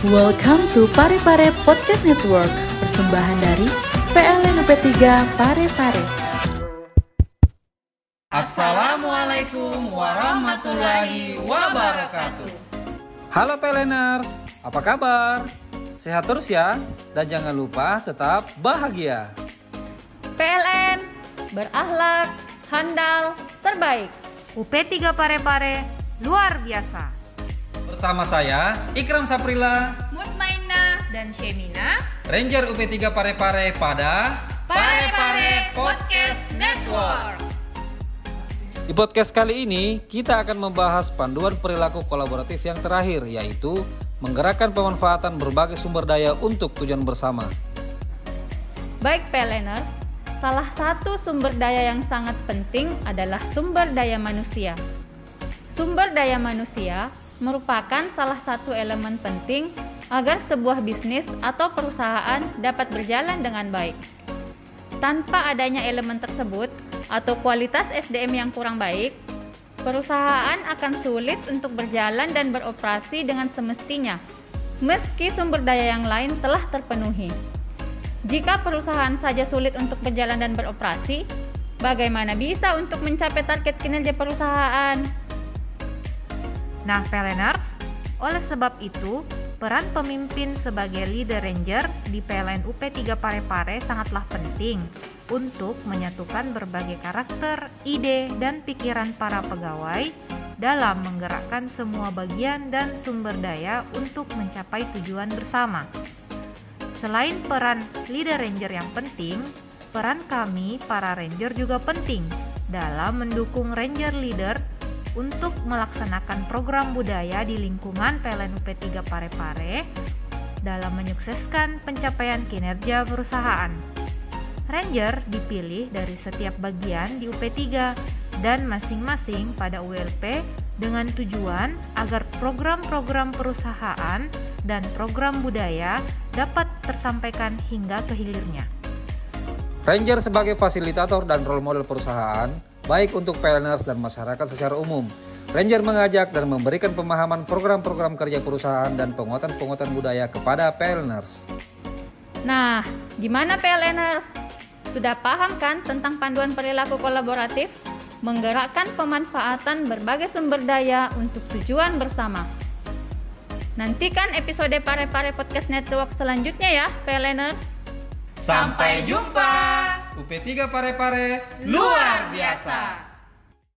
Welcome to Pare Pare Podcast Network, persembahan dari PLN UP3 Pare Pare. Assalamualaikum warahmatullahi wabarakatuh. Halo PLNers, apa kabar? Sehat terus ya, dan jangan lupa tetap bahagia. PLN, berakhlak, handal, terbaik. UP3 Pare-Pare, luar biasa. Bersama saya, Ikram Saprila, Mutmainah, Dan Shemina, Ranger UP3 Pare-Pare pada Pare-Pare Podcast Network. Di podcast kali ini, kita akan membahas panduan perilaku kolaboratif yang terakhir, yaitu menggerakkan pemanfaatan berbagai sumber daya untuk tujuan bersama. Baik PLNers, salah satu sumber daya yang sangat penting adalah sumber daya manusia. Sumber daya manusia merupakan salah satu elemen penting agar sebuah bisnis atau perusahaan dapat berjalan dengan baik. Tanpa adanya elemen tersebut atau kualitas SDM yang kurang baik, perusahaan akan sulit untuk berjalan dan beroperasi dengan semestinya, meski sumber daya yang lain telah terpenuhi. Jika perusahaan saja sulit untuk berjalan dan beroperasi, bagaimana bisa untuk mencapai target kinerja perusahaan? Nah PLNers, oleh sebab itu, peran pemimpin sebagai leader ranger di PLN UP3 Pare-Pare sangatlah penting untuk menyatukan berbagai karakter, ide, dan pikiran para pegawai dalam menggerakkan semua bagian dan sumber daya untuk mencapai tujuan bersama. Selain peran leader ranger yang penting, peran kami para ranger juga penting dalam mendukung ranger leader untuk melaksanakan program budaya di lingkungan PLN UP3 Pare-Pare dalam menyukseskan pencapaian kinerja perusahaan. Ranger dipilih dari setiap bagian di UP3 dan masing-masing pada ULP dengan tujuan agar program-program perusahaan dan program budaya dapat tersampaikan hingga ke hilirnya. Ranger sebagai fasilitator dan role model perusahaan, baik untuk PLNers dan masyarakat secara umum. Ranger mengajak dan memberikan pemahaman program-program kerja perusahaan dan penguatan-penguatan budaya kepada PLNers. Nah, gimana PLNers? Sudah paham kan tentang panduan perilaku kolaboratif? Menggerakkan pemanfaatan berbagai sumber daya untuk tujuan bersama. Nantikan episode Pare-Pare Podcast Network selanjutnya ya, PLNers. Sampai jumpa. UP3 Pare-Pare Luar biasa.